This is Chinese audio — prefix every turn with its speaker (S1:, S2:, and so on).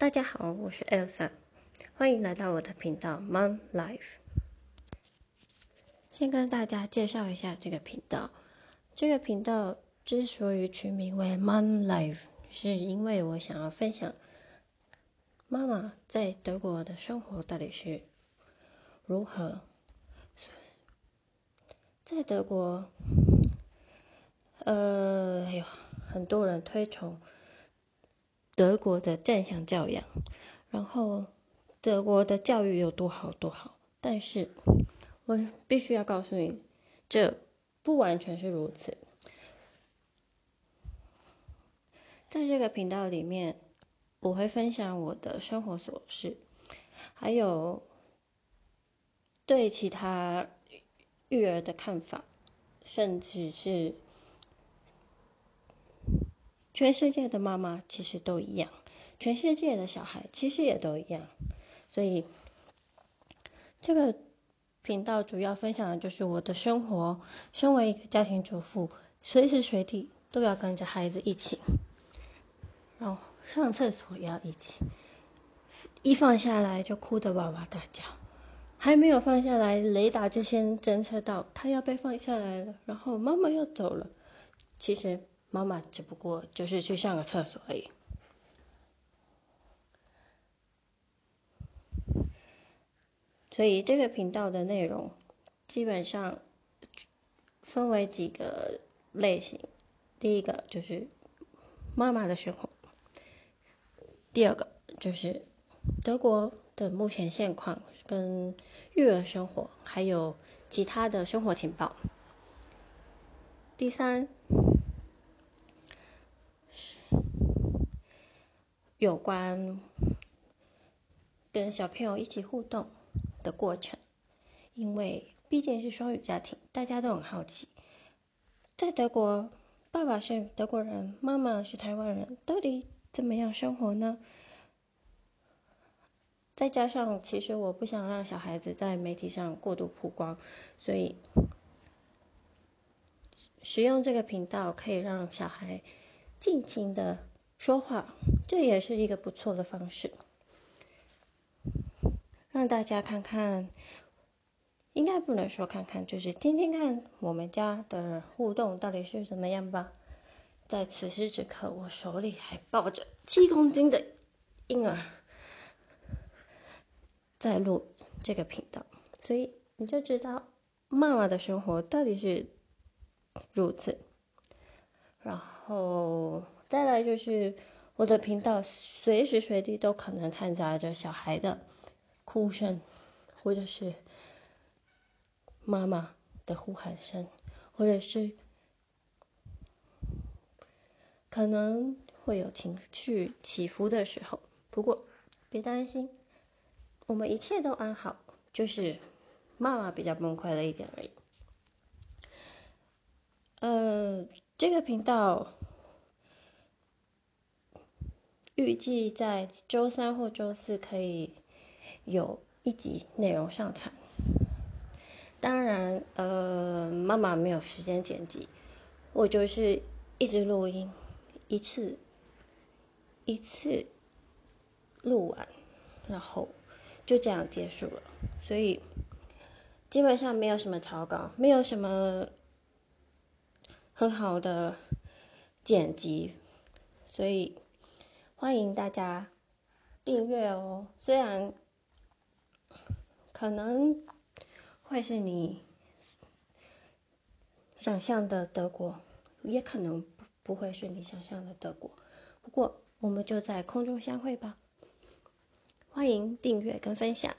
S1: 大家好，我是 Elsa，欢迎来到我的频道 Mom Life。先跟大家介绍一下这个频道。这个频道之所以取名为 Mom Life，是因为我想要分享妈妈在德国的生活到底是如何。在德国，呃，有很多人推崇。德国的正向教养，然后德国的教育有多好多好，但是我必须要告诉你，这不完全是如此。在这个频道里面，我会分享我的生活琐事，还有对其他育儿的看法，甚至是。全世界的妈妈其实都一样，全世界的小孩其实也都一样，所以这个频道主要分享的就是我的生活。身为一个家庭主妇，随时随地都要跟着孩子一起，然后上厕所也要一起，一放下来就哭得哇哇大叫，还没有放下来，雷达就先侦测到他要被放下来了，然后妈妈要走了，其实。妈妈只不过就是去上个厕所而已，所以这个频道的内容基本上分为几个类型。第一个就是妈妈的生活，第二个就是德国的目前现况跟育儿生活，还有其他的生活情报。第三。有关跟小朋友一起互动的过程，因为毕竟是双语家庭，大家都很好奇，在德国，爸爸是德国人，妈妈是台湾人，到底怎么样生活呢？再加上，其实我不想让小孩子在媒体上过度曝光，所以使用这个频道可以让小孩尽情的。说话，这也是一个不错的方式，让大家看看，应该不能说看看，就是听听看我们家的互动到底是怎么样吧。在此时此刻，我手里还抱着七公斤的婴儿，在录这个频道，所以你就知道妈妈的生活到底是如此，然后。再来就是我的频道，随时随地都可能掺杂着小孩的哭声，或者是妈妈的呼喊声，或者是可能会有情绪起伏的时候。不过别担心，我们一切都安好，就是妈妈比较崩溃了一点而已。呃，这个频道。预计在周三或周四可以有一集内容上传。当然，呃，妈妈没有时间剪辑，我就是一直录音，一次一次录完，然后就这样结束了。所以基本上没有什么草稿，没有什么很好的剪辑，所以。欢迎大家订阅哦，虽然可能会是你想象的德国，也可能不不会是你想象的德国。不过，我们就在空中相会吧。欢迎订阅跟分享。